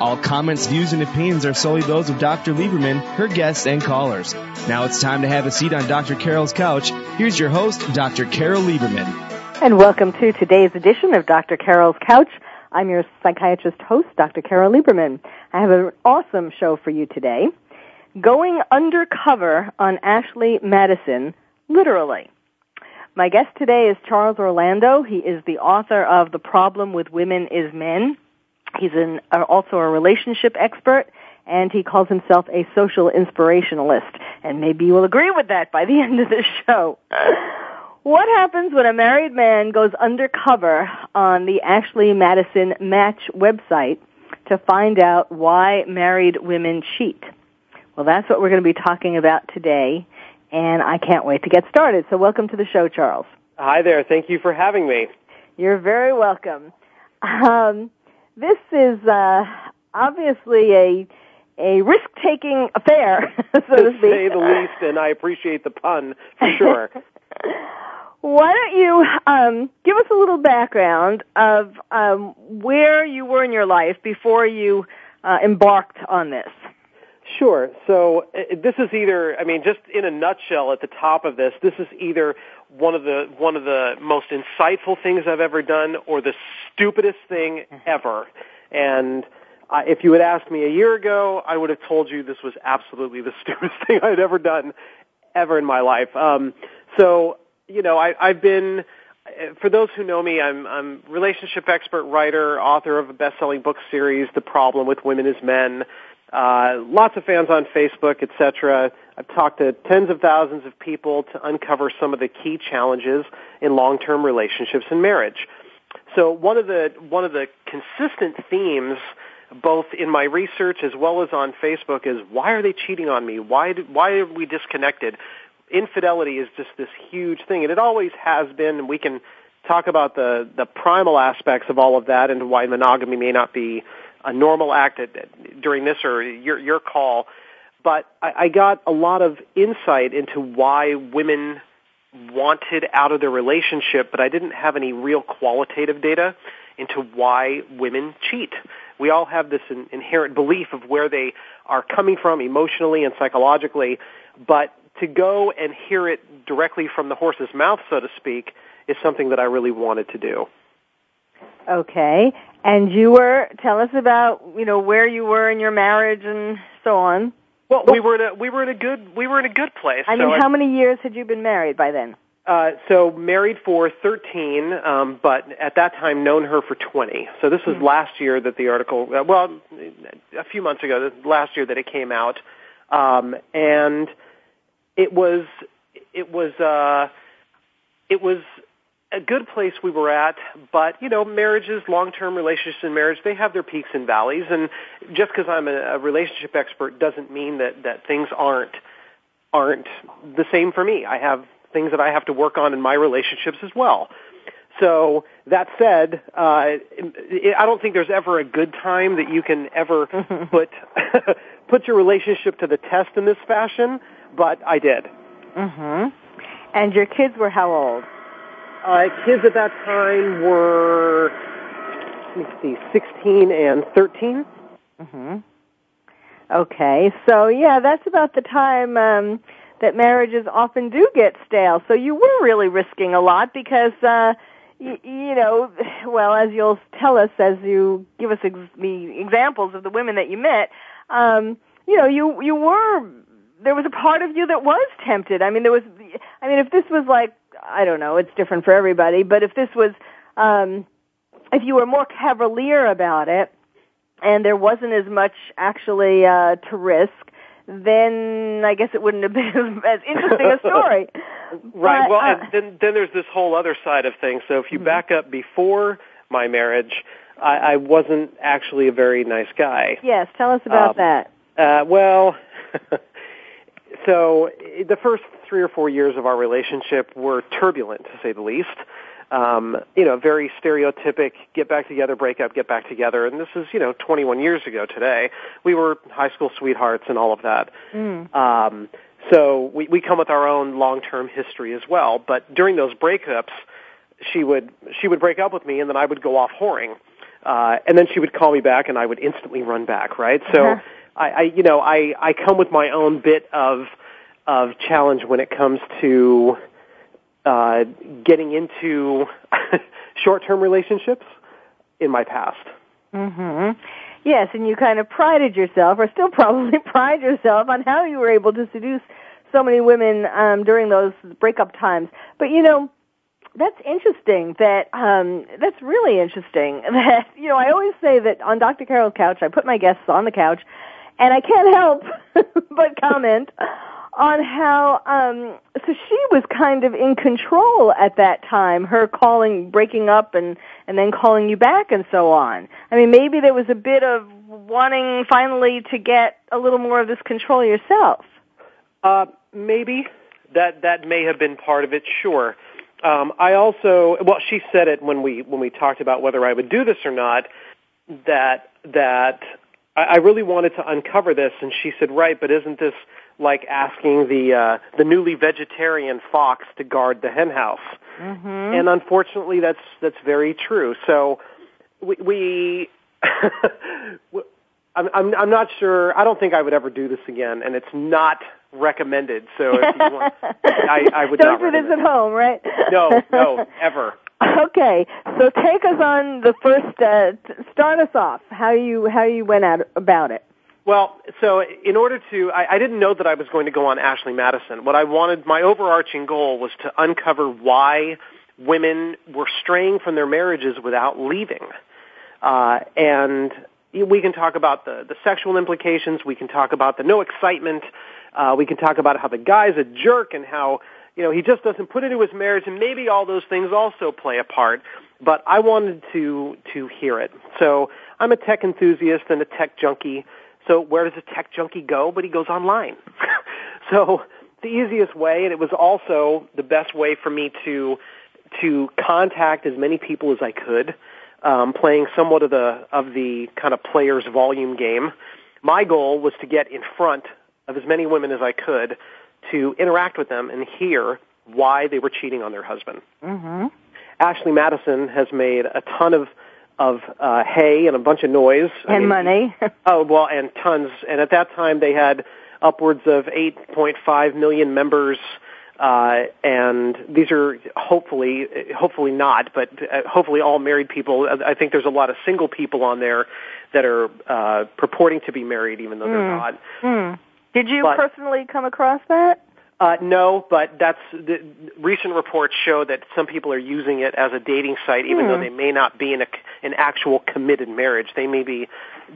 All comments, views, and opinions are solely those of Dr. Lieberman, her guests, and callers. Now it's time to have a seat on Dr. Carol's couch. Here's your host, Dr. Carol Lieberman. And welcome to today's edition of Dr. Carol's Couch. I'm your psychiatrist host, Dr. Carol Lieberman. I have an awesome show for you today. Going undercover on Ashley Madison, literally. My guest today is Charles Orlando. He is the author of The Problem with Women is Men He's an, uh, also a relationship expert, and he calls himself a social inspirationalist. And maybe you will agree with that by the end of this show. What happens when a married man goes undercover on the Ashley Madison Match website to find out why married women cheat? Well, that's what we're going to be talking about today, and I can't wait to get started. So welcome to the show, Charles. Hi there. Thank you for having me. You're very welcome. Um, this is uh, obviously a a risk taking affair, so to, to say the least, and I appreciate the pun for sure. Why don't you um, give us a little background of um, where you were in your life before you uh, embarked on this? Sure. So uh, this is either, I mean, just in a nutshell, at the top of this, this is either one of the one of the most insightful things I've ever done, or the stupidest thing ever. And uh, if you had asked me a year ago, I would have told you this was absolutely the stupidest thing I'd ever done, ever in my life. Um, so you know, I, I've been. For those who know me, I'm I'm relationship expert, writer, author of a best-selling book series, The Problem with Women is Men. Uh, lots of fans on Facebook, etc. I've talked to tens of thousands of people to uncover some of the key challenges in long-term relationships and marriage. So one of the one of the consistent themes, both in my research as well as on Facebook, is why are they cheating on me? Why do, why are we disconnected? Infidelity is just this huge thing, and it always has been. And we can talk about the the primal aspects of all of that and why monogamy may not be a normal act at, during this or your your call. But I, I got a lot of insight into why women wanted out of their relationship, but I didn't have any real qualitative data into why women cheat. We all have this in, inherent belief of where they are coming from emotionally and psychologically, but to go and hear it directly from the horse's mouth, so to speak, is something that I really wanted to do. Okay. And you were tell us about you know where you were in your marriage and so on. Well, we were in a we were in a good we were in a good place. I mean, so how I, many years had you been married by then? Uh, so married for 13, um, but at that time known her for 20. So this was mm-hmm. last year that the article, uh, well, a few months ago, last year that it came out, um, and it was, it was, uh, it was a good place we were at, but you know, marriages, long-term relationships in marriage, they have their peaks and valleys, and just because I'm a, a relationship expert doesn't mean that that things aren't aren't the same for me. I have things that I have to work on in my relationships as well. So that said, uh, it, I don't think there's ever a good time that you can ever put put your relationship to the test in this fashion, but I did. Mm-hmm. And your kids were how old? Uh, kids at that time were, let me see, 16 and 13. hmm Okay, so yeah, that's about the time um, that marriages often do get stale. So you were really risking a lot because, uh, y- you know, well, as you'll tell us as you give us ex- the examples of the women that you met, um, you know, you you were there was a part of you that was tempted. I mean, there was. I mean, if this was like I don't know, it's different for everybody, but if this was, um, if you were more cavalier about it, and there wasn't as much actually uh, to risk, then I guess it wouldn't have been as interesting a story. right. But, well, uh, and then then there's this whole other side of things. So if you Mhm. back up before my marriage, I, I wasn't actually a very nice guy. yes, tell us about Um, that. Uh, well, so the first three or four years of our relationship were turbulent, to say the least. Um, you know, very stereotypic, get back together, break up, get back together. And this is, you know, 21 years ago today. We were high school sweethearts and all of that. Mm. Um, so we, we come with our own long-term history as well. But during those breakups, she would she would break up with me, and then I would go off whoring, uh, and then she would call me back, and I would instantly run back. Right. So Uh-huh. I, I you know I I come with my own bit of of challenge when it comes to uh, getting into short-term relationships in my past. hmm Yes, and you kind of prided yourself, or still probably pride yourself, on how you were able to seduce so many women um, during those breakup times. But you know, that's interesting. That um, that's really interesting. That you know, I always say that on Dr. Carol's couch, I put my guests on the couch, and I can't help but comment on how um so she was kind of in control at that time her calling breaking up and and then calling you back and so on i mean maybe there was a bit of wanting finally to get a little more of this control yourself Uh, maybe that that may have been part of it. Sure. Um, I also well, she said it when we when we talked about whether I would do this or not. That that I, I really wanted to uncover this, and she said, "Right, but isn't this like asking the uh, the newly vegetarian fox to guard the hen house?" mm-hmm. And unfortunately, that's that's very true. So we. we I'm, I'm I'm not sure. I don't think I would ever do this again, and it's not recommended. So if you want, I, I would don't not do this at home right No, no, ever. okay so take us on the first uh start us off how you how you went out about it Well, so in order to, I, I didn't know that I was going to go on Ashley Madison. What I wanted, my overarching goal was to uncover why women were straying from their marriages without leaving. Uh, and we can talk about the, the sexual implications. We can talk about the no excitement. Uh, we can talk about how the guy's a jerk and how, you know, he just doesn't put into his marriage and maybe all those things also play a part. But I wanted to, to hear it. So I'm a tech enthusiast and a tech junkie. So where does a tech junkie go? But he goes online. so the easiest way, and it was also the best way for me to to contact as many people as I could, um, playing somewhat of the of the kind of player's volume game. My goal was to get in front of as many women as I could to interact with them and hear why they were cheating on their husband. mhm Ashley Madison has made a ton of of uh, hay and a bunch of noise I and mean, money Oh well, and tons. And at that time, they had upwards of 8.5 million members. Uh, and these are hopefully, hopefully not, but uh, hopefully all married people. I think there's a lot of single people on there that are uh, purporting to be married, even though they're Mm. not. Hmm. Did you But- personally come across that? Uh, no, but that's the recent reports show that some people are using it as a dating site, even Hmm. though they may not be in a, an actual committed marriage. They may be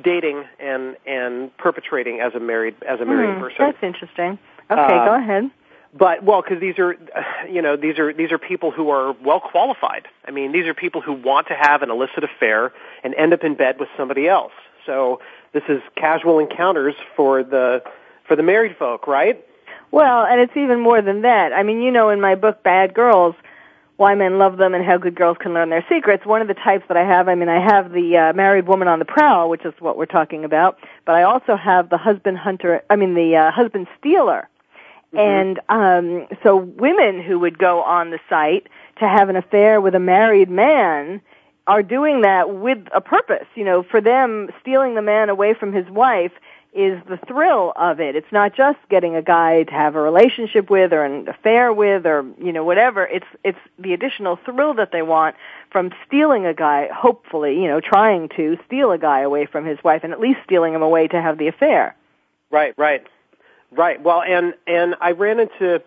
dating and and perpetrating as a married as a married Hmm, person. That's interesting. Okay, Uh, go ahead. But well, because these are, you know, these are these are people who are well qualified. I mean, these are people who want to have an illicit affair and end up in bed with somebody else. So this is casual encounters for the for the married folk, right? Well, and it's even more than that. I mean, you know, in my book, Bad Girls, Why Men Love Them and How Good Girls Can Learn Their Secrets, one of the types that I have, I mean, I have the uh, married woman on the prowl, which is what we're talking about, but I also have the husband hunter, I mean, the uh, husband stealer. And um, so women who would go on the site to have an affair with a married man are doing that with a purpose. You know, for them, stealing the man away from his wife is the thrill of it. It's not just getting a guy to have a relationship with or an affair with or, you know, whatever. It's, it's the additional thrill that they want from stealing a guy, hopefully, you know, trying to steal a guy away from his wife and at least stealing him away to have the affair. Right, right, right. Well, and and I ran into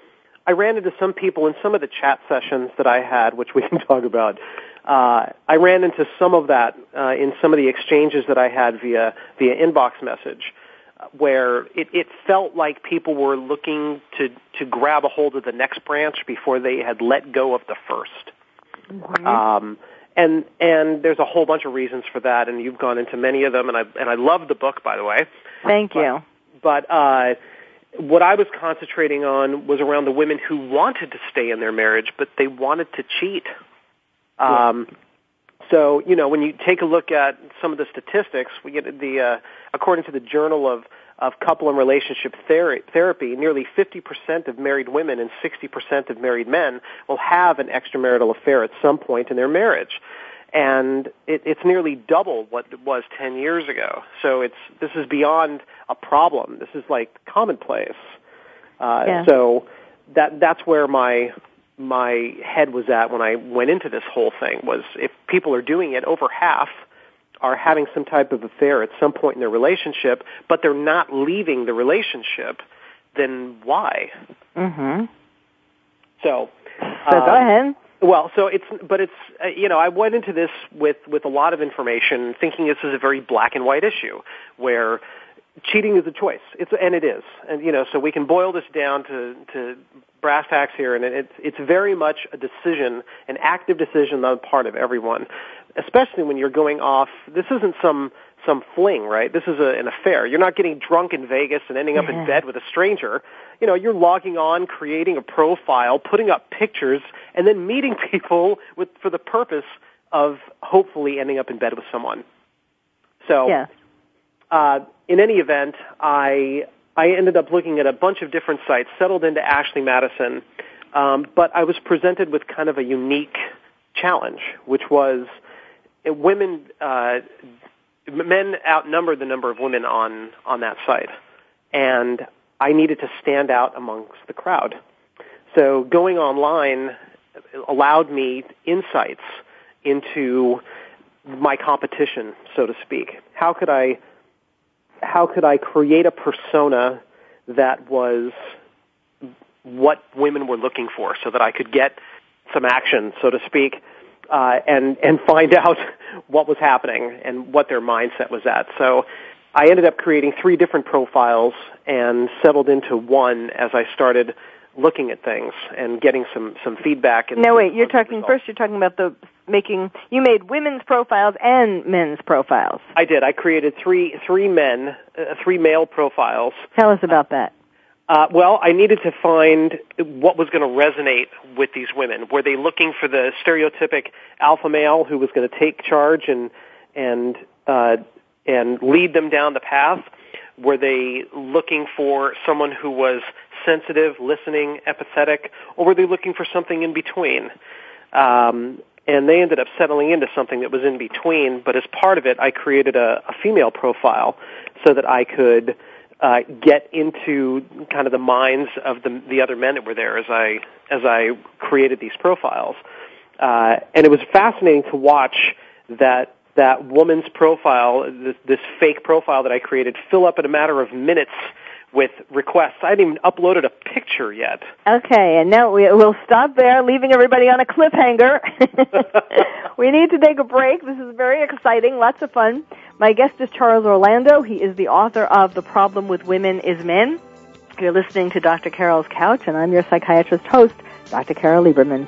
I ran into some people in some of the chat sessions that I had, which we can talk about. uh, I ran into some of that uh, in some of the exchanges that I had via via inbox message, where it, it felt like people were looking to to grab a hold of the next branch before they had let go of the 1st Mm-hmm. Um, and and there's a whole bunch of reasons for that, and you've gone into many of them, and I and I love the book, by the way. Thank But- you. But uh, what I was concentrating on was around the women who wanted to stay in their marriage, but they wanted to cheat. Um, so you know, when you take a look at some of the statistics, we get the uh, according to the Journal of of Couple and Relationship Ther- Therapy, nearly 50% of married women and 60% of married men will have an extramarital affair at some point in their marriage. And it, it's nearly double what it was 10 years ago. So it's, this is beyond a problem. This is like commonplace. Uh, Yeah. So that, that's where my, my head was at when I went into this whole thing was if people are doing it, over half are having some type of affair at some point in their relationship, but they're not leaving the relationship, then why? Mhm. So, So um, go ahead. Well, so it's, but it's, uh, you know, I went into this with with a lot of information, thinking this is a very black and white issue, where cheating is a choice. It's, and it is, and you know, so we can boil this down to to brass tacks here, and it's it's very much a decision, an active decision on the part of everyone, especially when you're going off. This isn't some some fling, right? This is a, an affair. You're not getting drunk in Vegas and ending up in bed with a stranger. You know, you're logging on, creating a profile, putting up pictures, and then meeting people with for the purpose of hopefully ending up in bed with someone. So, Yeah. Uh, in any event, I I ended up looking at a bunch of different sites, settled into Ashley Madison, um, but I was presented with kind of a unique challenge, which was uh, women. Uh, men outnumbered the number of women on on that site, and I needed to stand out amongst the crowd. So going online allowed me insights into my competition, so to speak. How could I how could I create a persona that was what women were looking for so that I could get some action, so to speak, uh, and, and find out what was happening and what their mindset was at. So I ended up creating three different profiles and settled into one as I started looking at things and getting some, some feedback. And No, wait. You're talking results. first. You're talking about the making. You made women's profiles and men's profiles. I did. I created three, three men, uh, three male profiles Tell us about that. Uh, well, I needed to find what was going to resonate with these women. Were they looking for the stereotypic alpha male who was going to take charge and and uh, and lead them down the path? Were they looking for someone who was sensitive, listening, empathetic, or were they looking for something in between? Um, and they ended up settling into something that was in between. But as part of it, I created a, a female profile so that I could uh, get into kind of the minds of the, the other men that were there as I as I created these profiles, uh, and it was fascinating to watch that that woman's profile, this, this fake profile that I created, fill up in a matter of minutes with requests. I hadn't even uploaded a picture yet. Okay, and now we, we'll stop there, leaving everybody on a cliffhanger. we need to take a break. This is very exciting, lots of fun. My guest is Charles Orlando. He is the author of The Problem with Women is Men. You're listening to Dr. Carol's Couch, and I'm your psychiatrist host, Dr. Carol Lieberman.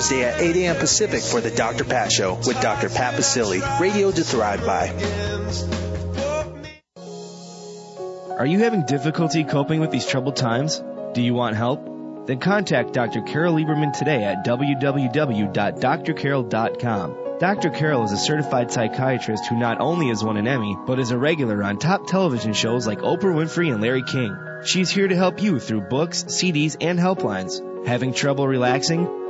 at 8 a.m. Pacific for the Dr. Pat Show with Dr. Pat Baccili, radio to thrive by. Are you having difficulty coping with these troubled times? Do you want help? Then contact Dr. Carol Lieberman today at www.drcarol.com. Dr. Carol is a certified psychiatrist who not only has won an Emmy, but is a regular on top television shows like Oprah Winfrey and Larry King. She's here to help you through books, CDs, and helplines. Having trouble relaxing?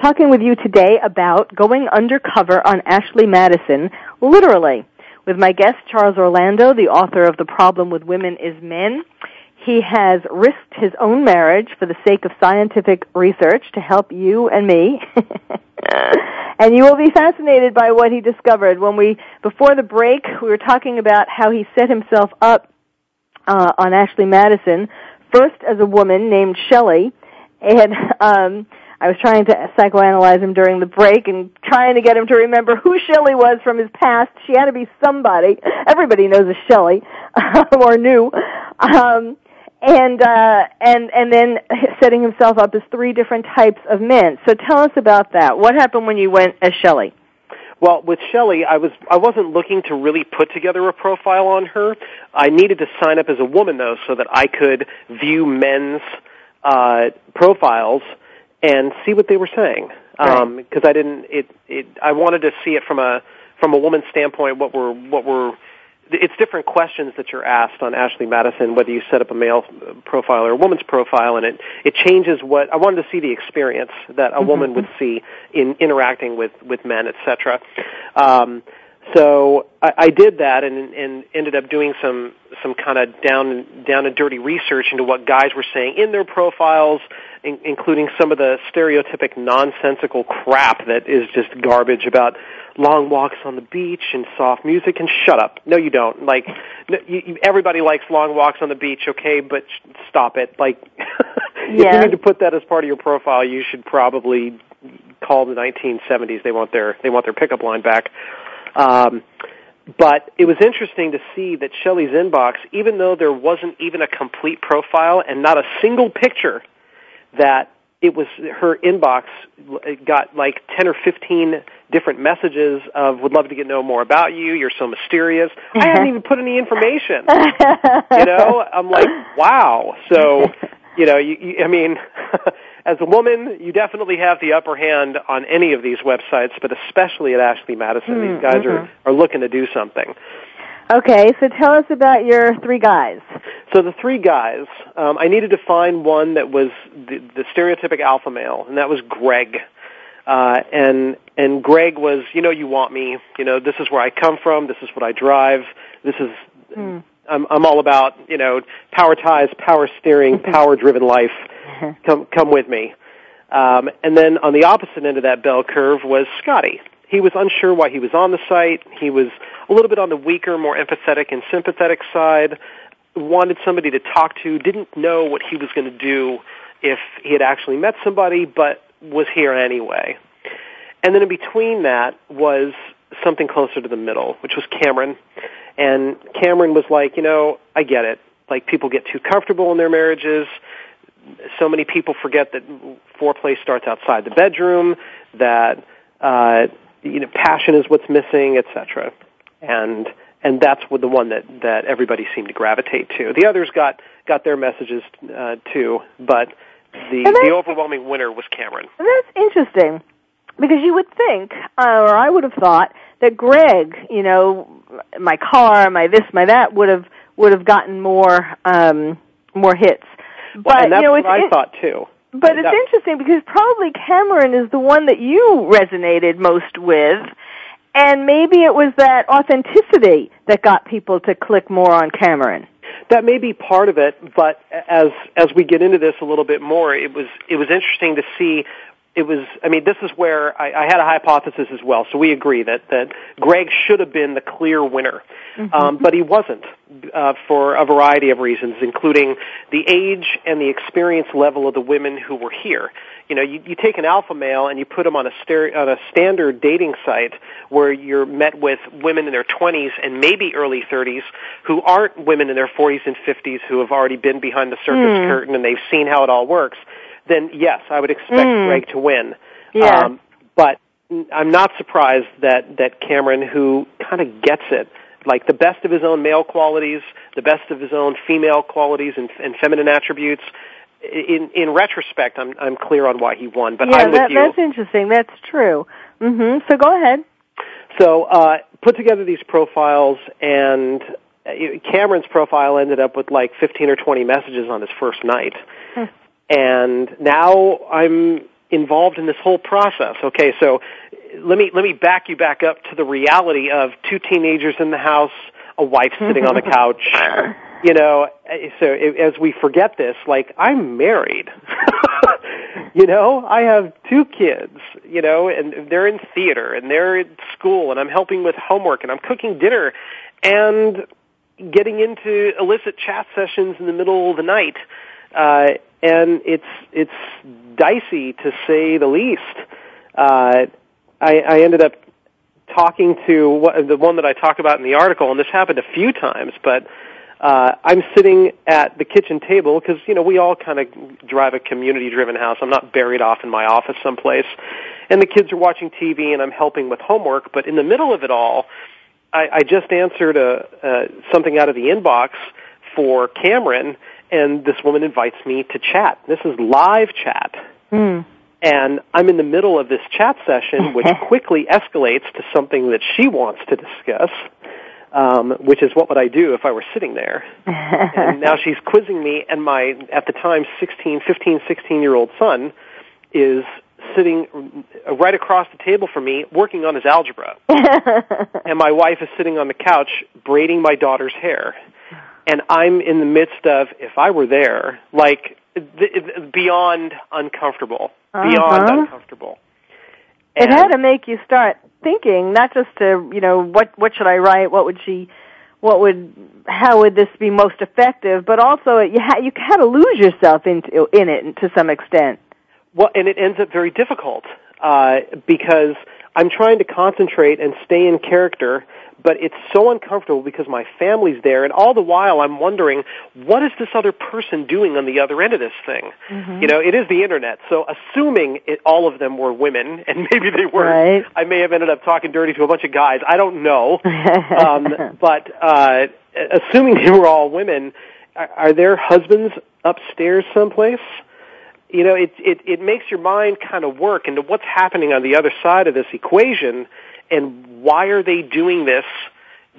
talking with you today about going undercover on Ashley Madison, literally, with my guest, Charles Orlando, the author of The Problem with Women is Men. He has risked his own marriage for the sake of scientific research to help you and me. and you will be fascinated by what he discovered. When we, before the break, we were talking about how he set himself up uh, on Ashley Madison, first as a woman named Shelley, and um, I was trying to psychoanalyze him during the break and trying to get him to remember who Shelley was from his past. She had to be somebody. Everybody knows a Shelley, or knew. Um, and uh, and and then setting himself up as three different types of men. So tell us about that. What happened when you went as Shelley? Well, with Shelley, I was I wasn't looking to really put together a profile on her. I needed to sign up as a woman though, so that I could view men's uh, profiles and see what they were saying. Um because um, I didn't, it, it, I wanted to see it from a from a woman's standpoint. What were what were it's different questions that you're asked on Ashley Madison, whether you set up a male profile or a woman's profile, and it it changes what I wanted to see the experience that a Mm-hmm. woman would see in interacting with with men, etc. Um, so I, I did that and, and ended up doing some some kind of down down and dirty research into what guys were saying in their profiles, in, including some of the stereotypic nonsensical crap that is just garbage about long walks on the beach and soft music. And shut up, no, you don't. Like no, you, you, everybody likes long walks on the beach, okay? But sh- stop it. Like if you need to put that as part of your profile, you should probably call the 1970s. They want their they want their pickup line back. Um, but it was interesting to see that Shelley's inbox, even though there wasn't even a complete profile and not a single picture, that it was her inbox got like 10 or 15 different messages of would love to get to know more about you. You're so mysterious. I haven't even put any information. You know? I'm like wow. So you know you, you i mean as a woman you definitely have the upper hand on any of these websites but especially at ashley madison these guys are are looking to do something Okay, so tell us about your three guys. So the three guys, um, I needed to find one that was the, the stereotypic alpha male, and that was Greg. Uh, and and Greg was, you know, you want me. You know, this is where I come from. This is what I drive. This is. I'm I'm all about you know power ties, power steering, power driven life. Come come with me. Um, and then on the opposite end of that bell curve was Scotty. He was unsure why he was on the site. He was a little bit on the weaker, more empathetic and sympathetic side. Wanted somebody to talk to. Didn't know what he was going to do if he had actually met somebody, but was here anyway. And then in between that was something closer to the middle, which was Cameron. And Cameron was like, you know, I get it. Like people get too comfortable in their marriages. So many people forget that foreplay starts outside the bedroom. That uh, you know, passion is what's missing, etc. And and that's what the one that that everybody seemed to gravitate to. The others got got their messages uh, too, but the the overwhelming winner was Cameron. That's interesting because you would think, uh, or I would have thought that Greg, you know, my car, my this, my that, would have would have gotten more um, more hits. But Well, and that's you know, what it's I thought too. But it's That- interesting because probably Cameron is the one that you resonated most with, and maybe it was that authenticity that got people to click more on Cameron. That may be part of it, but as as we get into this a little bit more, it was it was interesting to see. It was, I mean, this is where I, I had a hypothesis as well. So we agree that that Greg should have been the clear winner, um, but he wasn't uh, for a variety of reasons, including the age and the experience level of the women who were here. You know, you, you take an alpha male and you put him on a stere- on a standard dating site where you're met with women in their 20s and maybe early 30s who aren't women in their 40s and 50s who have already been behind the circus Hmm. curtain and they've seen how it all works. Then yes, I would expect Mm. Greg to win. Yeah. Um, but I'm not surprised that that Cameron, who kind of gets it, like the best of his own male qualities, the best of his own female qualities and, and feminine attributes. In in retrospect, I'm I'm clear on why he won, but yeah, I'm with you. that's interesting. That's true. hmm So go ahead. So uh, put together these profiles, and uh, Cameron's profile ended up with like 15 or 20 messages on his first night. And now I'm involved in this whole process. Okay, so let me let me back you back up to the reality of two teenagers in the house, a wife sitting on the couch. You know, uh, so as we forget this, like I'm married. you know, I have two kids, you know, and they're in theater and they're at school and I'm helping with homework and I'm cooking dinner and getting into illicit chat sessions in the middle of the night. Uh, and it's, it's dicey to say the least. Uh, I, I ended up talking to what, the one that I talk about in the article, and this happened a few times, but uh, I'm sitting at the kitchen table because you know we all kind of drive a community-driven house. I'm not buried off in my office someplace, and the kids are watching TV, and I'm helping with homework. But in the middle of it all, I, I just answered a, uh, something out of the inbox for Cameron, and this woman invites me to chat. This is live chat Hmm. and I'm in the middle of this chat session, which quickly escalates to something that she wants to discuss, um, which is what would I do if I were sitting there. and now she's quizzing me, and my at the time 16, 15, 16 year old son is sitting right across the table from me, working on his algebra, and my wife is sitting on the couch braiding my daughter's hair. And I'm in the midst of, if I were there, like th- beyond uncomfortable, beyond Uh-huh. uncomfortable. It had to make you start thinking, not just to, you know, what what should I write? What would she what would how would this be most effective, but also you ha- you kind of lose yourself into in it to some extent. Well, and it ends up very difficult uh, because I'm trying to concentrate and stay in character, but it's so uncomfortable because my family's there, and all the while I'm wondering what is this other person doing on the other end of this thing. You know, it is the internet, so assuming it, all of them were women, and maybe they were, Right. I may have ended up talking dirty to a bunch of guys. I don't know, um, but uh, assuming they were all women, are, are their husbands upstairs someplace? You know, it it it makes your mind kind of work into what's happening on the other side of this equation, and why are they doing this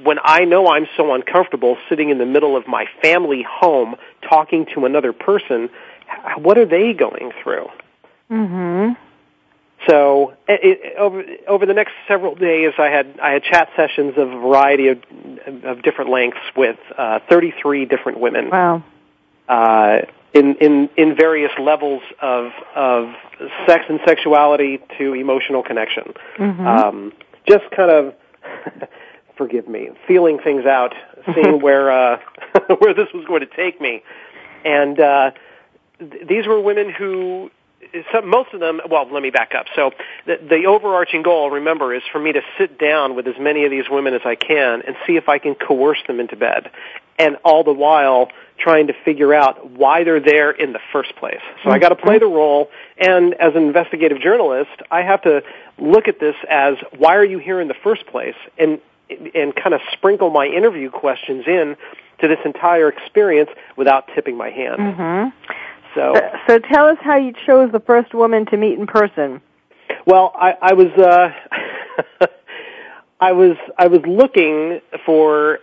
when I know I'm so uncomfortable sitting in the middle of my family home talking to another person? What are they going through? Mhm. So it, over over the next several days, I had I had chat sessions of a variety of of different lengths with uh, 33 different women Wow. Uh, in in in various levels of of sex and sexuality to emotional connection. Mhm. Um, just kind of forgive me, feeling things out, seeing where uh, where this was going to take me, and uh, th- these were women who. Some, most of them, well, let me back up. So the, the overarching goal, remember, is for me to sit down with as many of these women as I can and see if I can coerce them into bed. And all the while trying to figure out why they're there in the first place. So I got to play the role, and as an investigative journalist, I have to look at this as why are you here in the first place, and and kind of sprinkle my interview questions in to this entire experience without tipping my hand. Mhm. So, So, so tell us how you chose the first woman to meet in person. well, I, I was uh, I was I was looking for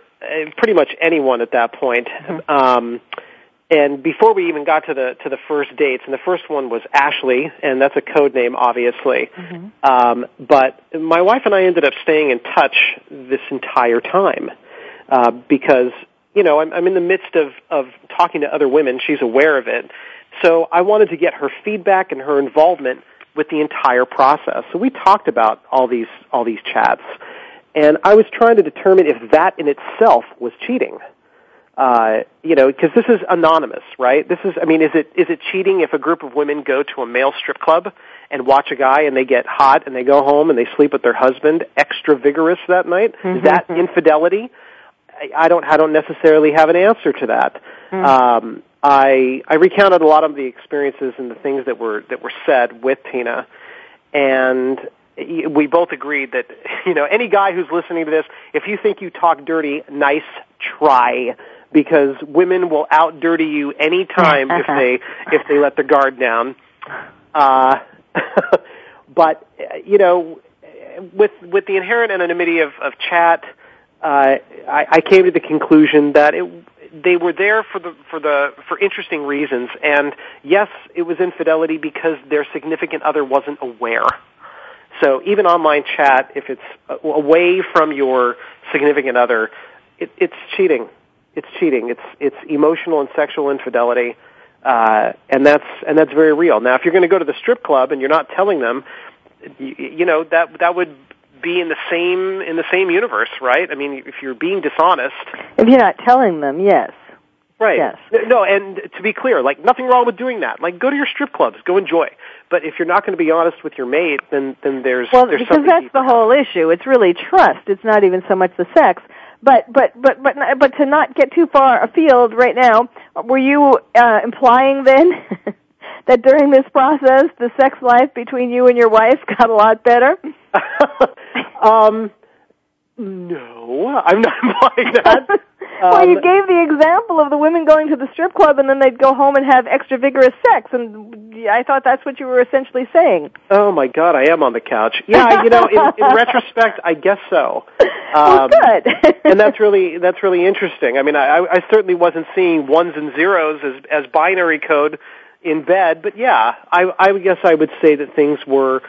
pretty much anyone at that point. Um, and before we even got to the to the first dates, and the first one was Ashley, and that's a code name, obviously. Mm-hmm. Um, but my wife and I ended up staying in touch this entire time uh, because you know I'm, I'm in the midst of of talking to other women. She's aware of it, so I wanted to get her feedback and her involvement with the entire process. So we talked about all these all these chats, and I was trying to determine if that in itself was cheating uh, you know, because this is anonymous, right? This is, I mean, is it is it cheating if a group of women go to a male strip club and watch a guy and they get hot and they go home and they sleep with their husband extra vigorous that night? Mm-hmm. Is that infidelity? I, I don't I don't necessarily have an answer to that. Mm. Um, I I recounted a lot of the experiences and the things that were that were said with Tina, and we both agreed that you know any guy who's listening to this, if you think you talk dirty, nice try because women will out dirty you any time if they if they let the guard down. Uh, but you know, with with the inherent anonymity of, of chat, uh, I, I came to the conclusion that it, they were there for the for the for interesting reasons. And yes, it was infidelity because their significant other wasn't aware. So even online chat, if it's away from your significant other, it, it's cheating. It's cheating. It's it's emotional and sexual infidelity, uh, and that's and that's very real. Now, if you're going to go to the strip club and you're not telling them, you, you know that that would be in the same in the same universe, right? I mean, if you're being dishonest, If you're not telling them, yes. Right. Yes. No, and to be clear, like nothing wrong with doing that. Like go to your strip clubs, go enjoy. But if you're not going to be honest with your mate, then then there's Well, there's because that's deeper. the whole issue. It's really trust. It's not even so much the sex. But but but but but to not get too far afield right now, were you uh, implying then that during this process, the sex life between you and your wife got a lot better? um, no, I'm not implying that. Well, you Um, gave the example of the women going to the strip club and then they'd go home and have extra vigorous sex, and I thought that's what you were essentially saying. Oh my God, I am on the couch. Yeah, you know, in, in retrospect, I guess so. well, Um, good. and that's really that's really interesting. I mean, I, I certainly wasn't seeing ones and zeros as as binary code in bed, but yeah, I I guess I would say that things were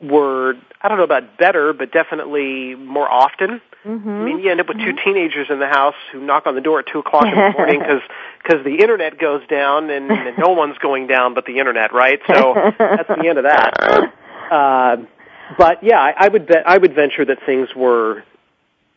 were I don't know about better, but definitely more often. Mm-hmm. I mean, you end up with two teenagers in the house who knock on the door at two o'clock in the morning because because the internet goes down and, and no one's going down but the internet, right? So that's the end of that. Uh, but yeah, I, I would bet I would venture that things were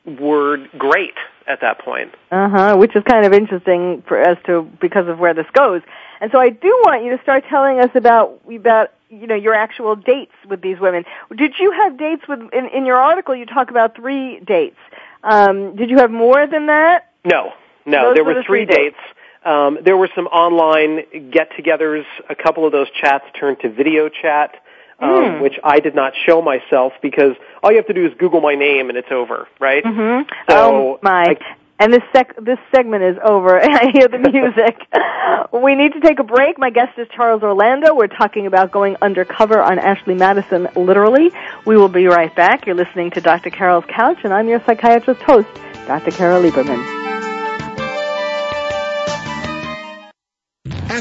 were great at that point. Uh huh. Which is kind of interesting for as to because of where this goes. And so I do want you to start telling us about about you know your actual dates with these women. Did you have dates with in, in your article? You talk about three dates. Um, did you have more than that? No, no, Those there were the three three dates. Um, there were some online get-togethers. A couple of those chats turned to video chat, um, Mm. which I did not show myself because all you have to do is Google my name and it's over, right? Mm-hmm. So, oh my. I- and this sec- this segment is over. I hear the music. we need to take a break. My guest is Charles Orlando. We're talking about going undercover on Ashley Madison, literally. We will be right back. You're listening to Dr. Carol's Couch, and I'm your psychiatrist host, Dr. Carol Lieberman.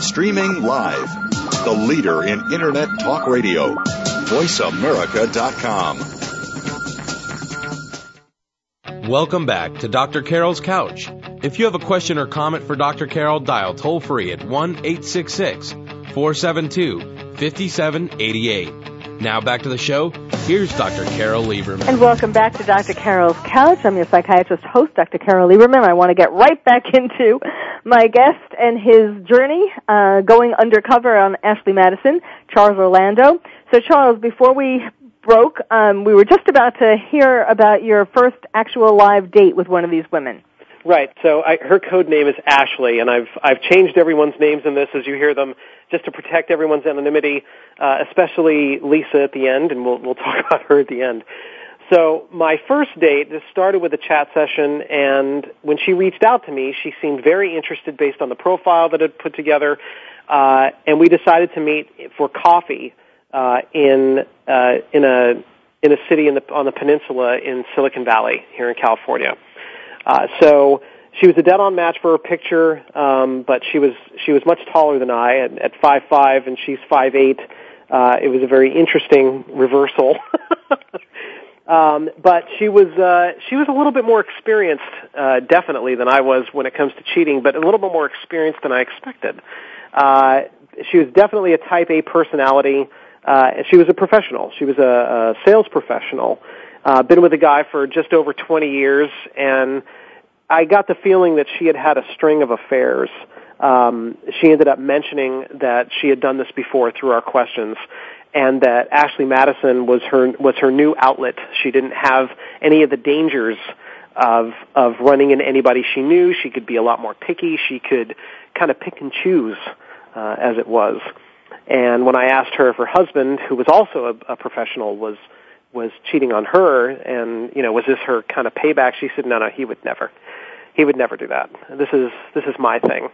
Streaming live. The leader in Internet talk radio. VoiceAmerica.com. Welcome back to Dr. Carole's Couch. If you have a question or comment for Dr. Carole, dial toll free at 1 866 472 5788. Now back to the show. Here's Dr. Carole Lieberman. And welcome back to Dr. Carole's Couch. I'm your psychiatrist host, Dr. Carole Lieberman. I want to get right back into my guest and his journey uh, going undercover on Ashley Madison, Charles Orlando. So, Charles, before we broke, um, we were just about to hear about your first actual live date with one of these women. Right. So I, her code name is Ashley, and I've I've changed everyone's names in this as you hear them, just to protect everyone's anonymity, uh, especially Lisa at the end, and we'll we'll talk about her at the end. So my first date just started with a chat session, and when she reached out to me, she seemed very interested based on the profile that I'd put together, uh, and we decided to meet for coffee uh, in uh, in a in a city in the on the peninsula in Silicon Valley here in California. Uh, so she was a dead-on match for her picture, um, but she was she was much taller than I at, at five five, and she's five eight. Uh, it was a very interesting reversal. um, but she was uh, she was a little bit more experienced, uh, definitely, than I was when it comes to cheating, but a little bit more experienced than I expected. Uh, she was definitely a Type A personality. Uh, she was a professional. She was a, a sales professional. Uh, been with a guy for just over 20 years, and I got the feeling that she had had a string of affairs. Um, she ended up mentioning that she had done this before through our questions, and that Ashley Madison was her was her new outlet. She didn't have any of the dangers of of running into anybody she knew. She could be a lot more picky. She could kind of pick and choose, uh, as it was. And when I asked her if her husband, who was also a, a professional, was was cheating on her and you know was this her kind of payback? She said no no he would never. He would never do that. This is this is my thing.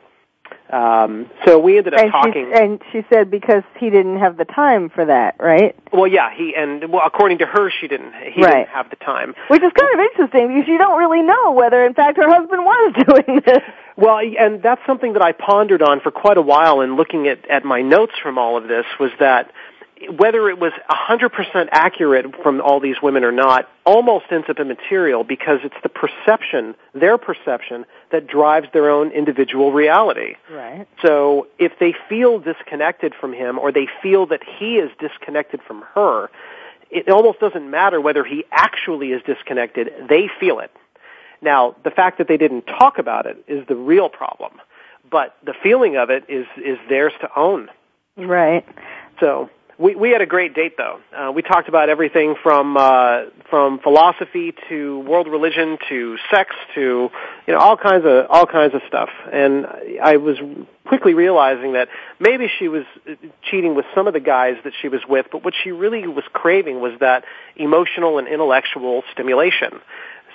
Um so we ended up and talking. she, and she said because he didn't have the time for that right? Well yeah he and well according to her she didn't he right. didn't have the time. Which is kind of interesting because you don't really know whether in fact her husband was doing this. Well and that's something that i pondered on for quite a while in looking at at my notes from all of this was that whether it was 100% accurate from all these women or not almost ends up immaterial because it's the perception, their perception, that drives their own individual reality. Right. So if they feel disconnected from him or they feel that he is disconnected from her, it almost doesn't matter whether he actually is disconnected, they feel it. Now, the fact that they didn't talk about it is the real problem, but the feeling of it is is theirs to own. Right. So, we we had a great date though. Uh, we talked about everything from uh, from philosophy to world religion to sex to you know all kinds of all kinds of stuff. And I was quickly realizing that maybe she was cheating with some of the guys that she was with, but what she really was craving was that emotional and intellectual stimulation,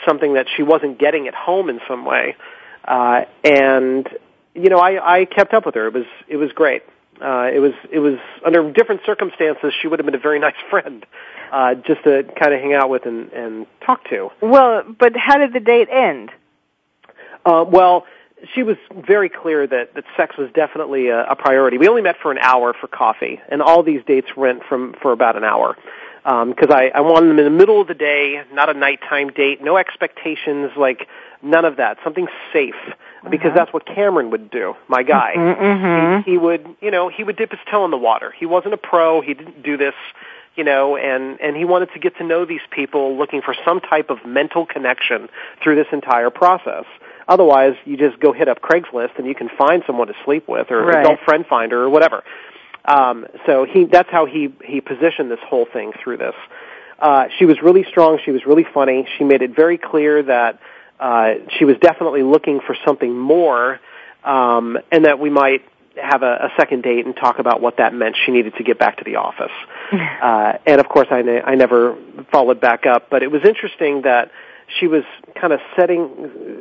something that she wasn't getting at home in some way. Uh, and you know, I I kept up with her. It was it was great uh, it was it was under different circumstances she would have been a very nice friend uh, just to kind of hang out with and, and talk to. Well, but how did the date end? Uh, well, she was very clear that, that sex was definitely a, a priority. We only met for an hour for coffee, and all these dates went from for about an hour because um, I, I wanted them in the middle of the day, not a nighttime date, no expectations, like none of that, something safe because Uh-huh. that's what Cameron would do. My guy, Mm-hmm. he, he would, you know, he would dip his toe in the water. He wasn't a pro. He didn't do this, you know, and and he wanted to get to know these people, looking for some type of mental connection through this entire process. Otherwise, you just go hit up Craigslist and you can find someone to sleep with, or Right. adult friend finder, or whatever. Um, so he that's how he he positioned this whole thing through this. Uh, she was really strong. She was really funny. She made it very clear that uh, she was definitely looking for something more, um, and that we might have a, a second date and talk about what that meant. She needed to get back to the office, uh, and of course, I ne- I never followed back up. But it was interesting that she was kind of setting.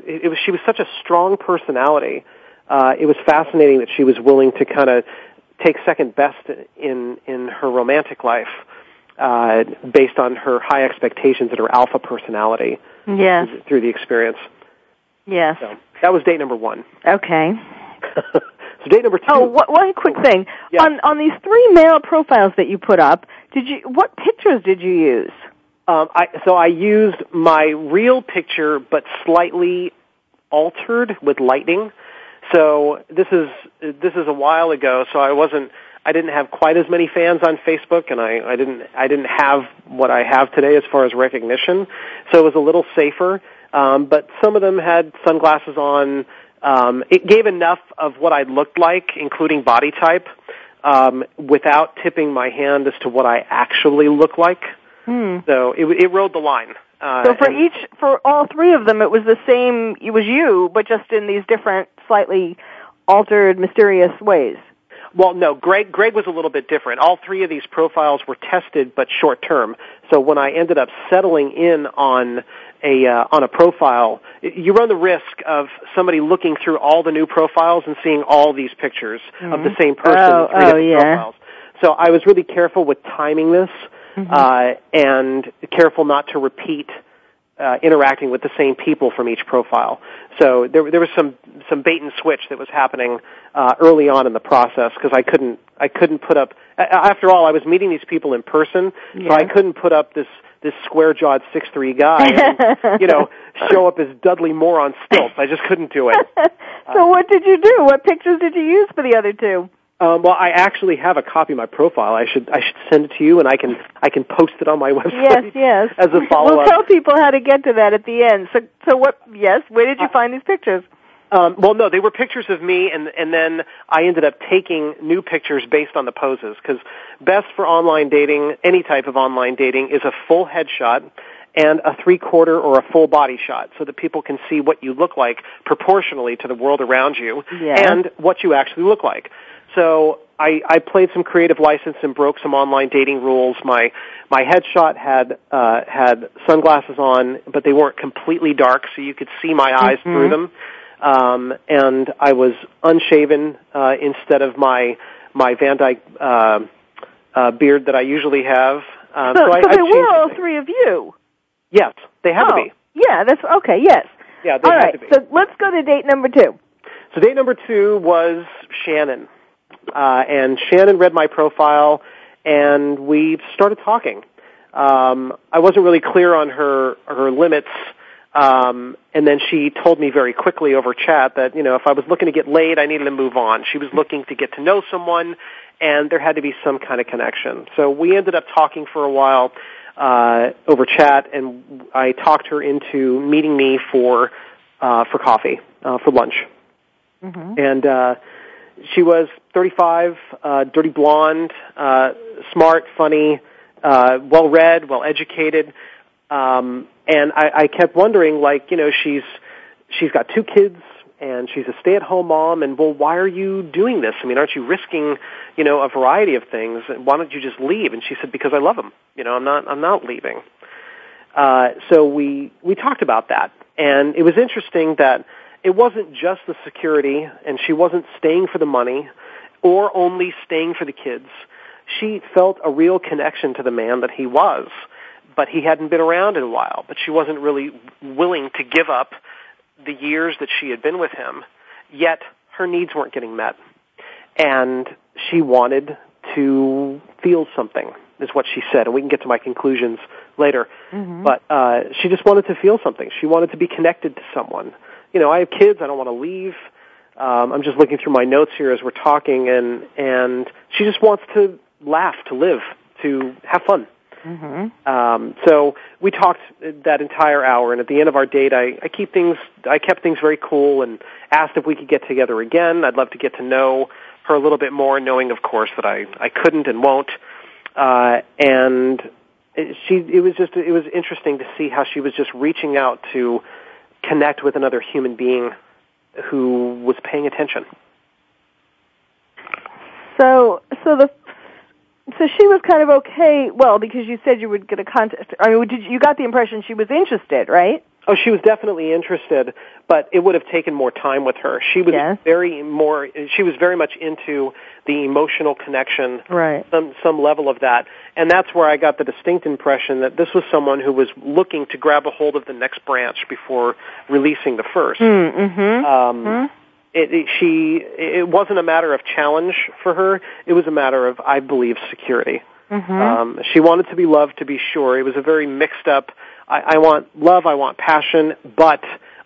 It was she was such a strong personality. Uh, it was fascinating that she was willing to kind of take second best in in her romantic life uh, based on her high expectations and her alpha personality. Yes. Through the experience. Yes. So that was date number one. Okay. so date number two. Oh, wh- one quick thing on on these three male profiles that you put up. Did you what pictures did you use? Um, I, so I used my real picture, but slightly altered with lighting. So this is this is a while ago. So I wasn't. I didn't have quite as many fans on Facebook, and I, I didn't. I didn't have what I have today as far as recognition. So it was a little safer. Um, but some of them had sunglasses on. Um, it gave enough of what I looked like, including body type, um, without tipping my hand as to what I actually look like. Hmm. So it, it rode the line. Uh, So for each, for all three of them, it was the same. It was you, but just in these different, slightly altered, mysterious ways. Well, no, Greg. Greg was a little bit different. All three of these profiles were tested, but short term. So when I ended up settling in on a uh, on a profile, you run the risk of somebody looking through all the new profiles and seeing all these pictures of the same person. Oh, oh, yeah. profiles. So I was really careful with timing this, uh, and careful not to repeat uh, interacting with the same people from each profile. So there, there was some some bait and switch that was happening uh, early on in the process because I couldn't I couldn't put up. a- After all, I was meeting these people in person, so I couldn't put up this this square jawed six three guy, and, you know, show up as Dudley Moore on stilts. I just couldn't do it. so what did you do? What pictures did you use for the other two? Um, well, I actually have a copy of my profile. I should I should send it to you, and I can I can post it on my website. Yes, yes. As a follow We'll tell people how to get to that at the end. So, so what? Yes. Where did you find these pictures? Um, well, no, they were pictures of me, and and then I ended up taking new pictures based on the poses. Because best for online dating, any type of online dating, is a full headshot and a three quarter or a full body shot, so that people can see what you look like proportionally to the world around you, Yeah. and what you actually look like. So I, I played some creative license and broke some online dating rules. My my headshot had uh, had sunglasses on, but they weren't completely dark, so you could see my eyes Mhm. through them. Um, and I was unshaven uh, instead of my my Van Dyke uh, uh, beard that I usually have. Um, so, so, I, so I they were all three of you. Yes, they had oh, to be. Yeah, that's okay. Yes. Yeah, they all right. to be. So let's go to date number two. So date number two was Shannon, uh, and Shannon read my profile, and we started talking. Um, I wasn't really clear on her her limits, um, and then she told me very quickly over chat that you know if I was looking to get laid, I needed to move on. She was looking to get to know someone, and there had to be some kind of connection. So we ended up talking for a while uh, over chat, and I talked her into meeting me for uh, for coffee uh, for lunch and uh, she was 35, uh, dirty blonde, uh, smart, funny, uh, well read, well educated, um, and I, I kept wondering, like, you know, she's she's got two kids and she's a stay-at-home mom, and well, why are you doing this? I mean, aren't you risking, you know, a variety of things? Why don't you just leave? And she said, because I love him. You know, I'm not I'm not leaving. Uh, so we we talked about that, and it was interesting that it wasn't just the security, and she wasn't staying for the money, or only staying for the kids. She felt a real connection to the man that he was, but he hadn't been around in a while. But she wasn't really willing to give up the years that she had been with him. Yet her needs weren't getting met, and she wanted to feel something. Is what she said, and we can get to my conclusions later. But uh, she just wanted to feel something. She wanted to be connected to someone. You know, I have kids. I don't want to leave. Um, I'm just looking through my notes here as we're talking, and and she just wants to laugh, to live, to have fun. Um, so we talked that entire hour, and at the end of our date, I, I keep things, I kept things very cool, and asked if we could get together again. I'd love to get to know her a little bit more, knowing, of course, that I I couldn't and won't. Uh, and it, she, it was just, it was interesting to see how she was just reaching out to connect with another human being who was paying attention. So, so the, so she was kind of okay. Well, because you said you would get a contact. I mean, did you, you got the impression she was interested, right? Oh, she was definitely interested, but it would have taken more time with her. She was Yes. very more. She was very much into the emotional connection, Right. some some level of that, and that's where I got the distinct impression that this was someone who was looking to grab a hold of the next branch before releasing the first. Mm-hmm. Um, it, it, she it wasn't a matter of challenge for her. It was a matter of, I believe, security. Mm-hmm. Um, she wanted to be loved, to be sure. It was a very mixed up. I, I want love, I want passion, but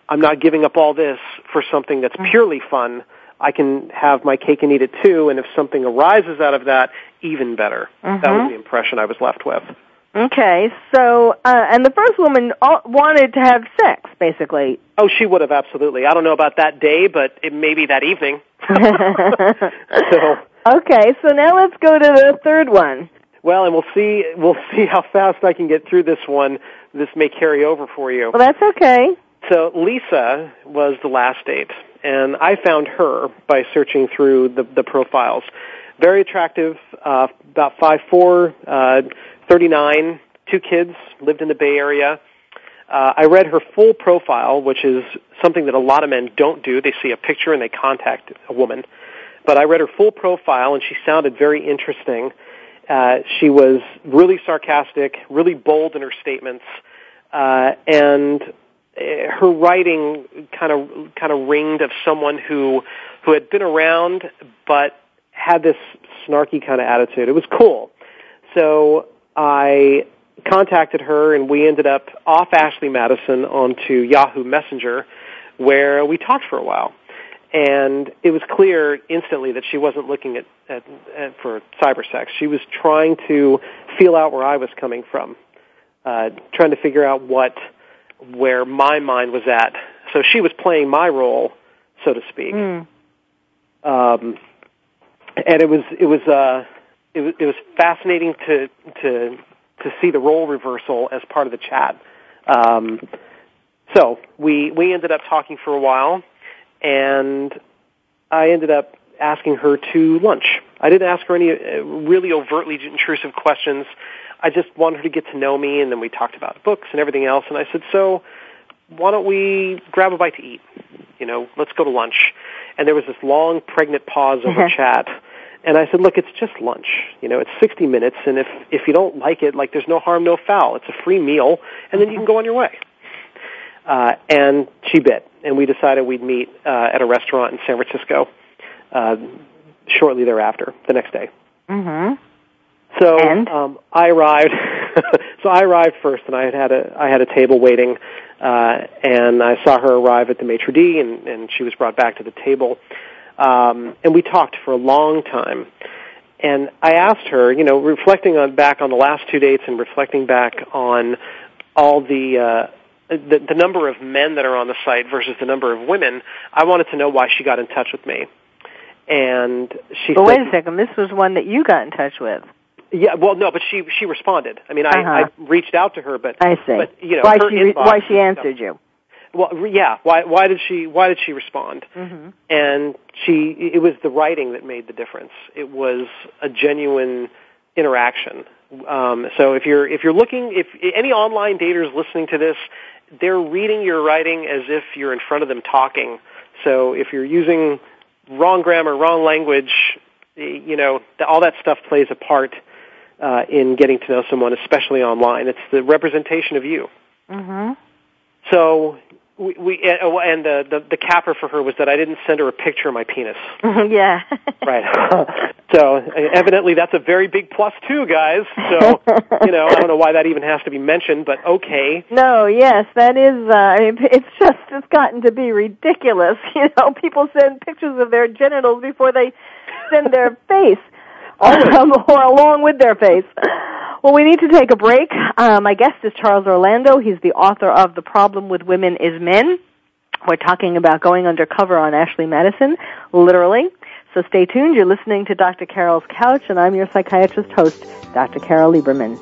I'm not giving up all this for something that's purely fun. I can have my cake and eat it too, and if something arises out of that, even better. That Mhm. was the impression I was left with. Okay, so uh, and the first woman wanted to have sex, basically. Oh, she would have absolutely. I don't know about that day, but it may be that evening. so, okay, so now let's go to the third one. Well, and we'll see. We'll see how fast I can get through this one. This may carry over for you. Well, that's okay. So Lisa was the last date, and I found her by searching through the, the profiles. Very attractive, uh, about five four, uh, thirty nine, two kids, lived in the Bay Area. Uh, I read her full profile, which is something that a lot of men don't do. They see a picture and they contact a woman. But I read her full profile, and she sounded very interesting. Uh, she was really sarcastic, really bold in her statements, uh, and uh, her writing kind of kind of ringed of someone who who had been around but had this snarky kind of attitude. It was cool. So I contacted her and we ended up off Ashley Madison onto Yahoo Messenger where we talked for a while. And it was clear instantly that she wasn't looking at, at, at for cyber sex. She was trying to feel out where I was coming from, uh, trying to figure out what where my mind was at. So she was playing my role, so to speak. Mm. Um, and it was it was uh, it was it was fascinating to to to see the role reversal as part of the chat. Um, so we we ended up talking for a while, and I ended up asking her to lunch. I didn't ask her any uh, really overtly intrusive questions. I just wanted her to get to know me, and then we talked about books and everything else. And I said, so why don't we grab a bite to eat? You know, let's go to lunch. And there was this long, pregnant pause over chat. And I said, look, it's just lunch. You know, it's 60 minutes, and if, if you don't like it, like, there's no harm, no foul. It's a free meal, and then you can go on your way. Uh, and she bit, and we decided we'd meet uh, at a restaurant in San Francisco uh, shortly thereafter, the next day. Mm-hmm. So And? um, I arrived. so I arrived first, and I had had a I had a table waiting, uh, and I saw her arrive at the maitre d, and, and she was brought back to the table, um, and we talked for a long time. And I asked her, you know, reflecting on back on the last two dates and reflecting back on all the uh, the, the number of men that are on the site versus the number of women, I wanted to know why she got in touch with me. And she But said, wait a second, this was one that you got in touch with. yeah, well, no, but she she responded. I mean, I, Uh-huh. I reached out to her, but I see. But you know, why she re- why she answered you? Well, yeah. Why why did she why did she respond? Mm-hmm. And she it was the writing that made the difference. It was a genuine interaction. Um, so if you're if you're looking if any online daters listening to this, they're reading your writing as if you're in front of them talking. So if you're using wrong grammar, wrong language, you know, all that stuff plays a part uh, in getting to know someone, especially online. It's the representation of you. Mm-hmm. So we, we and, oh, and the, the the capper for her was that I didn't send her a picture of my penis. yeah. Right. so evidently that's a very big plus too, guys. So you know I don't know why that even has to be mentioned, but okay. No, yes, that is. Uh, I mean, it's just it's gotten to be ridiculous. You know, people send pictures of their genitals before they send their face, um, or along with their face. Well, we need to take a break. Uh, my guest is Charles Orlando. He's the author of "The Problem with Women Is Men." We're talking about going undercover on Ashley Madison, literally. So stay tuned. You're listening to Dr. Carole's Couch, and I'm your psychiatrist host, Dr. Carole Lieberman.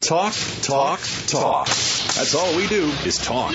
Talk, talk, talk. That's all we do is talk.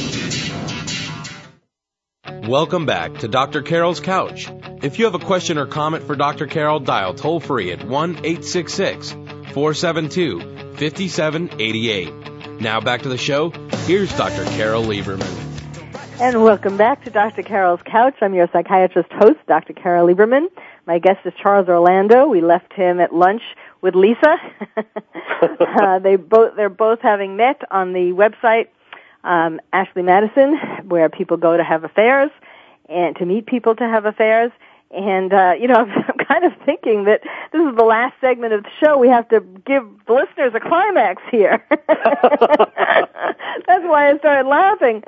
Welcome back to Dr. Carole's Couch. If you have a question or comment for Dr. Carole, dial toll free at 1 866 472 5788. Now back to the show. Here's Dr. Carole Lieberman. And welcome back to Dr. Carole's Couch. I'm your psychiatrist host, Dr. Carole Lieberman. My guest is Charles Orlando. We left him at lunch with Lisa. uh, they both they're both having met on the website um, Ashley Madison, where people go to have affairs and to meet people to have affairs. And uh, you know, I'm kind of thinking that this is the last segment of the show. We have to give the listeners a climax here. That's why I started laughing.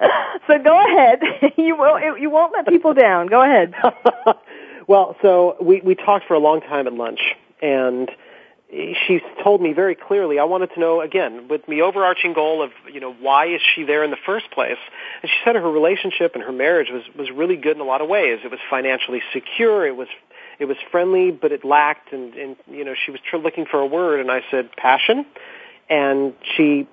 So go ahead. You won't you won't let people down. Go ahead. well, so we we talked for a long time at lunch, and she told me very clearly I wanted to know again with the overarching goal of you know why is she there in the first place? And she said her relationship and her marriage was was really good in a lot of ways. It was financially secure it was it was friendly but it lacked and and you know she was tr- looking for a word and I said passion. And she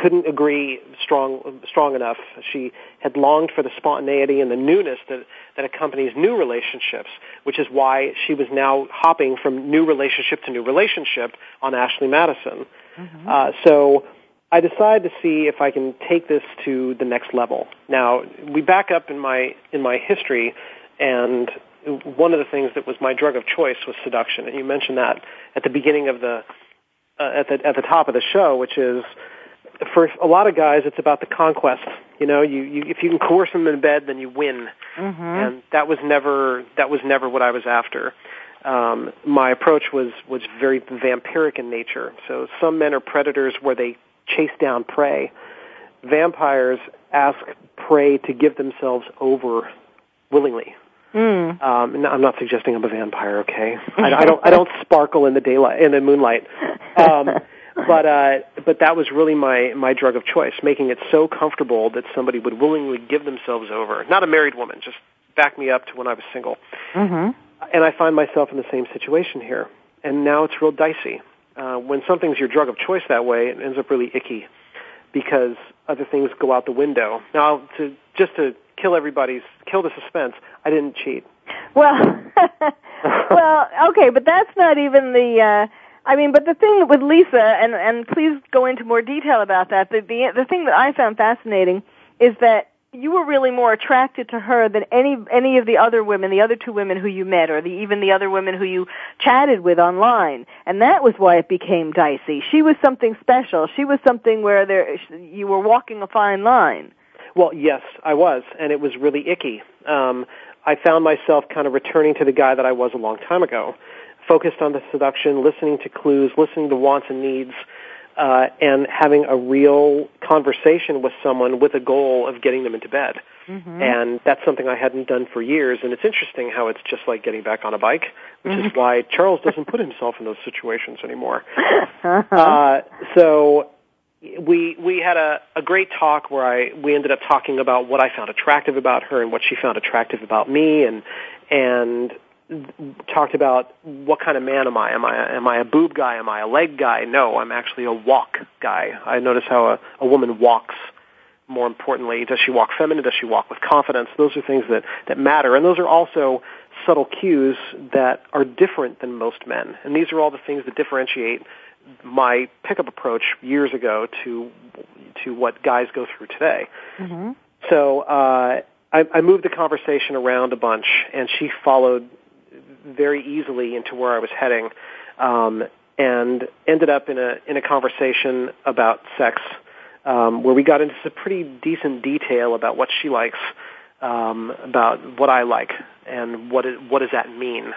couldn't agree strong strong enough. She had longed for the spontaneity and the newness that that accompanies new relationships, which is why she was now hopping from new relationship to new relationship on Ashley Madison. Mm-hmm. Uh, so I decided to see if I can take this to the next level. Now we back up in my in my history, and one of the things that was my drug of choice was seduction, and you mentioned that at the beginning of the uh, at the at the top of the show, which is for a lot of guys, it's about the conquest. You know, you, you if you can coerce them in bed, then you win. Mm-hmm. And that was never that was never what I was after. Um, my approach was was very vampiric in nature. So some men are predators where they chase down prey. Vampires ask prey to give themselves over willingly. Mm. Um, I'm not suggesting I'm a vampire, okay? I, I don't I don't sparkle in the daylight in the moonlight. Um, but uh, but that was really my my drug of choice, making it so comfortable that somebody would willingly give themselves over. Not a married woman, just back me up to when I was single. Mm-hmm. And I find myself in the same situation here, and now it's real dicey. Uh, when something's your drug of choice that way, it ends up really icky because other things go out the window. Now, to just to kill everybody's kill the suspense, I didn't cheat. Well, well, okay, but that's not even the. Uh I mean, but the thing with Lisa, and and please go into more detail about that. The the the thing that I found fascinating is that you were really more attracted to her than any any of the other women, the other two women who you met, or the even the other women who you chatted with online, and that was why it became dicey. She was something special. She was something where there you were walking a fine line. Well, yes, I was, and it was really icky. Um, I found myself kind of returning to the guy that I was a long time ago focused on the seduction, listening to clues, listening to wants and needs, uh, and having a real conversation with someone with a goal of getting them into bed. Mm-hmm. And that's something I hadn't done for years. And it's interesting how it's just like getting back on a bike, which mm-hmm. is why Charles doesn't put himself in those situations anymore. Uh-huh. Uh, so we we had a, a great talk where I we ended up talking about what I found attractive about her and what she found attractive about me and and talked about what kind of man am I? Am I am I a boob guy? Am I a leg guy? No, I'm actually a walk guy. I notice how a, a woman walks more importantly, does she walk feminine? Does she walk with confidence? Those are things that, that matter. And those are also subtle cues that are different than most men. And these are all the things that differentiate my pickup approach years ago to to what guys go through today. Mm-hmm. So uh, I, I moved the conversation around a bunch, and she followed very easily into where I was heading, um, and ended up in a in a conversation about sex, um, where we got into some pretty decent detail about what she likes, um, about what I like, and what is, what does that mean.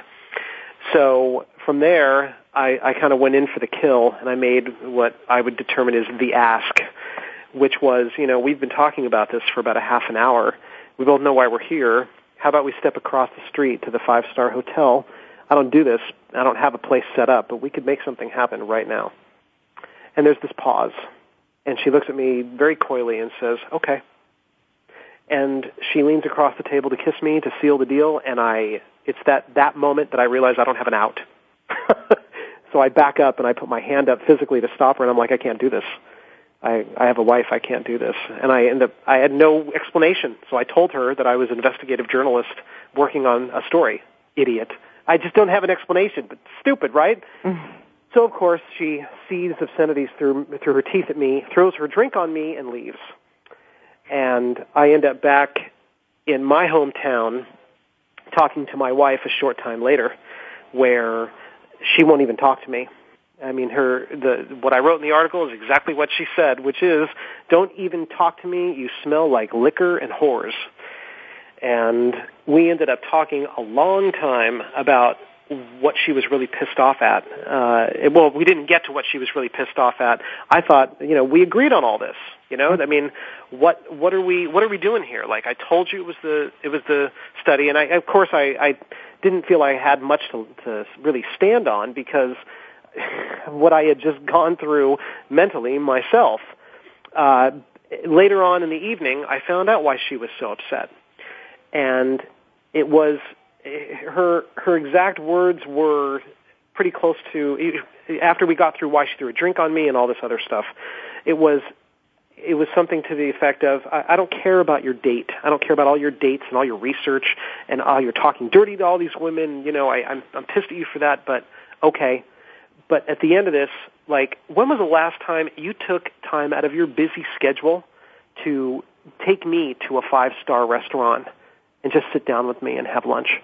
So from there, I, I kind of went in for the kill, and I made what I would determine is the ask, which was, you know, we've been talking about this for about a half an hour. We both know why we're here. How about we step across the street to the five star hotel? I don't do this. I don't have a place set up, but we could make something happen right now. And there's this pause. And she looks at me very coyly and says, okay. And she leans across the table to kiss me to seal the deal. And I, it's that, that moment that I realize I don't have an out. so I back up and I put my hand up physically to stop her and I'm like, I can't do this. I, I have a wife, I can't do this. And I end up, I had no explanation. So I told her that I was an investigative journalist working on a story. Idiot. I just don't have an explanation, but stupid, right? Mm-hmm. So of course she sees obscenities through, through her teeth at me, throws her drink on me and leaves. And I end up back in my hometown talking to my wife a short time later where she won't even talk to me. I mean, her the what I wrote in the article is exactly what she said, which is, "Don't even talk to me. You smell like liquor and whores." And we ended up talking a long time about what she was really pissed off at. Uh, well, we didn't get to what she was really pissed off at. I thought, you know, we agreed on all this. You know, I mean, what what are we what are we doing here? Like I told you, it was the it was the study, and I of course I I didn't feel I had much to to really stand on because what I had just gone through mentally myself. Uh, later on in the evening, I found out why she was so upset, and it was her her exact words were pretty close to after we got through why she threw a drink on me and all this other stuff. It was it was something to the effect of I, I don't care about your date. I don't care about all your dates and all your research and all you're talking dirty to all these women. You know, I, I'm I'm pissed at you for that, but okay. But at the end of this, like, when was the last time you took time out of your busy schedule to take me to a five star restaurant and just sit down with me and have lunch?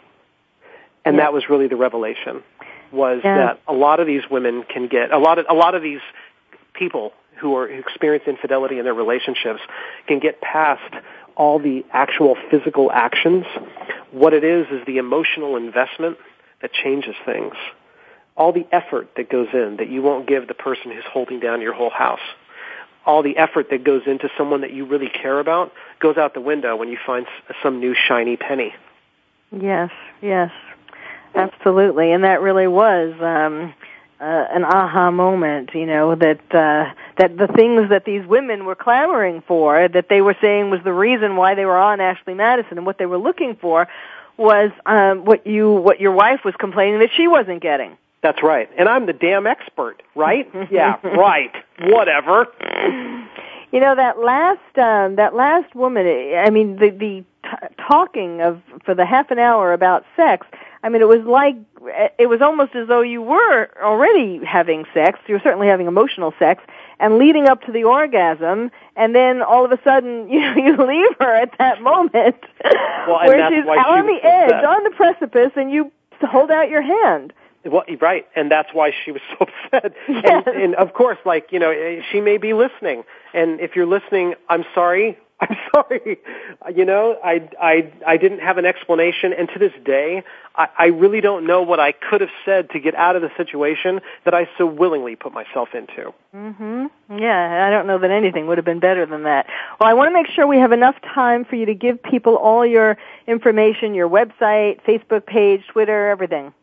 And Yeah. that was really the revelation was Yeah. that a lot of these women can get a lot of a lot of these people who are who experience infidelity in their relationships can get past all the actual physical actions. What it is is the emotional investment that changes things. All the effort that goes in that you won't give the person who's holding down your whole house. All the effort that goes into someone that you really care about goes out the window when you find some new shiny penny. Yes, yes, absolutely, and that really was um, uh, an aha moment. You know that uh, that the things that these women were clamoring for, that they were saying was the reason why they were on Ashley Madison, and what they were looking for was um, what you what your wife was complaining that she wasn't getting. That's right. And I'm the damn expert, right? yeah, right. Whatever. You know that last um, that last woman. I mean, the the t- talking of for the half an hour about sex. I mean, it was like it was almost as though you were already having sex. You were certainly having emotional sex, and leading up to the orgasm, and then all of a sudden, you know, you leave her at that moment Well, where she's on the edge, on the precipice, and you hold out your hand. Well, right, and that's why she was so upset. Yes. And, and of course, like you know, eh, she may be listening, and if you're listening, I'm sorry. I'm sorry. You know, I I I didn't have an explanation, and to this day, I, I really don't know what I could have said to get out of the situation that I so willingly put myself into. hmm Yeah, I don't know that anything would have been better than that. Well, I want to make sure we have enough time for you to give people all your information, your website, Facebook page, Twitter, everything.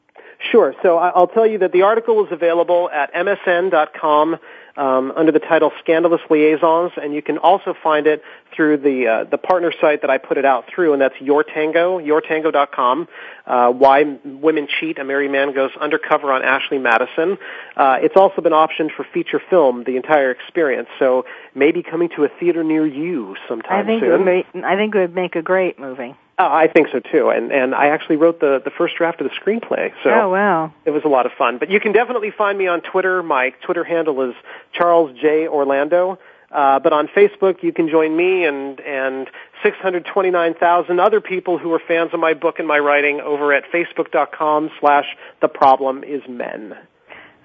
Sure. So I'll tell you that the article is available at msn.com um, under the title Scandalous Liaisons, and you can also find it through the uh, the partner site that I put it out through, and that's Your Tango, yourtango.com. Uh, Why Women Cheat: A Married Man Goes Undercover on Ashley Madison. Uh, it's also been optioned for feature film, the entire experience. So maybe coming to a theater near you sometime I think soon. it would I think it would make a great movie. Uh, I think so too, and and I actually wrote the the first draft of the screenplay. So oh wow! it was a lot of fun. But you can definitely find me on Twitter. My Twitter handle is Charles J Orlando. Uh, but on Facebook, you can join me and and 629,000 other people who are fans of my book and my writing over at facebook.com slash the problem is men.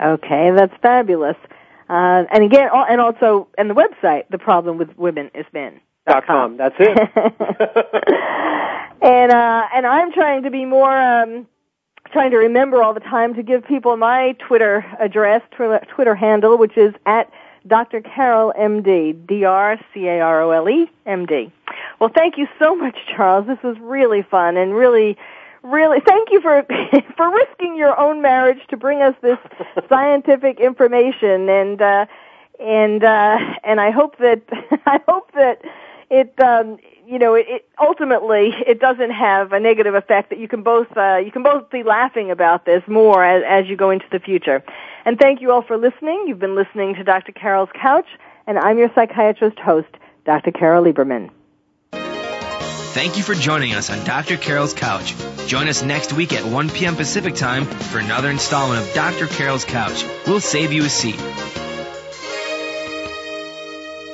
Okay, that's fabulous. Uh, and again, and also, and the website, the problem with women is men. Dot com. That's it. and uh, and I'm trying to be more um, trying to remember all the time to give people my Twitter address, Twitter, Twitter handle, which is at Dr. Carole MD, D R C A R O L E M D. Well, thank you so much, Charles. This was really fun and really. Really, thank you for for risking your own marriage to bring us this scientific information, and uh, and uh, and I hope that I hope that it um, you know it, it ultimately it doesn't have a negative effect that you can both uh, you can both be laughing about this more as, as you go into the future. And thank you all for listening. You've been listening to Dr. Carole's Couch, and I'm your psychiatrist host, Dr. Carole Lieberman. Thank you for joining us on Dr. Carole's Couch. Join us next week at 1 p.m. Pacific Time for another installment of Dr. Carole's Couch. We'll save you a seat.